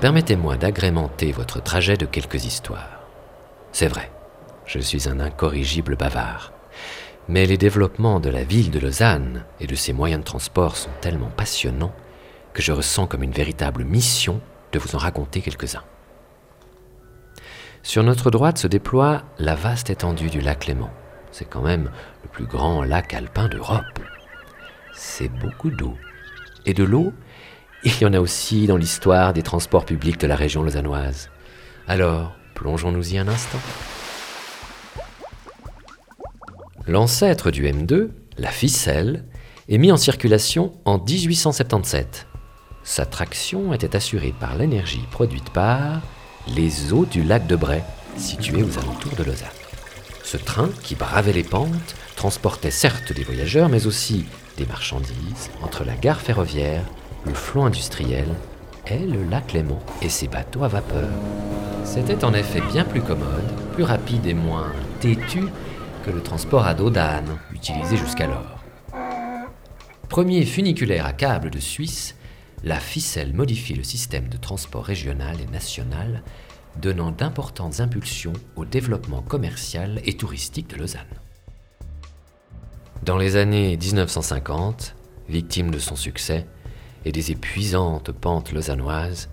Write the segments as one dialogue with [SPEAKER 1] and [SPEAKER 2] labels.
[SPEAKER 1] permettez-moi d'agrémenter votre trajet de quelques histoires. C'est vrai, je suis un incorrigible bavard. Mais les développements de la ville de Lausanne et de ses moyens de transport sont tellement passionnants que je ressens comme une véritable mission de vous en raconter quelques-uns. Sur notre droite se déploie la vaste étendue du lac Léman. C'est quand même le plus grand lac alpin d'Europe. C'est beaucoup d'eau. Et de l'eau, il y en a aussi dans l'histoire des transports publics de la région lausannoise. Alors, plongeons-nous-y un instant. L'ancêtre du M2, la ficelle, est mis en circulation en 1877. Sa traction était assurée par l'énergie produite par les eaux du lac de Bray, situé aux alentours de Lausanne. Ce train, qui bravait les pentes, transportait certes des voyageurs, mais aussi des marchandises entre la gare ferroviaire, le flot industriel et le lac Léman et ses bateaux à vapeur. C'était en effet bien plus commode, plus rapide et moins têtu que le transport à dos d'âne utilisé jusqu'alors. Premier funiculaire à câble de Suisse, la ficelle modifie le système de transport régional et national, donnant d'importantes impulsions au développement commercial et touristique de Lausanne. Dans les années 1950, victime de son succès et des épuisantes pentes lausannoises,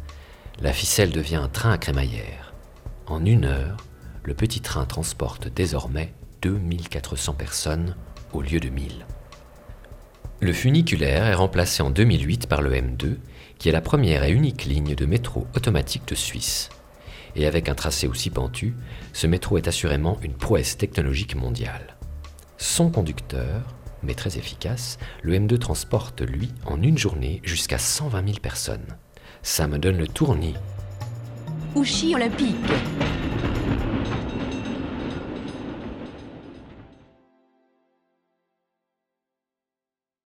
[SPEAKER 1] la ficelle devient un train à crémaillère. En une heure, le petit train transporte désormais 2400 personnes au lieu de 1000. Le funiculaire est remplacé en 2008 par le M2, qui est la première et unique ligne de métro automatique de Suisse. Et avec un tracé aussi pentu, ce métro est assurément une prouesse technologique mondiale. Son conducteur, mais très efficace, le M2 transporte, lui, en une journée, jusqu'à 120 000 personnes. Ça me donne le tournis.
[SPEAKER 2] Olympique.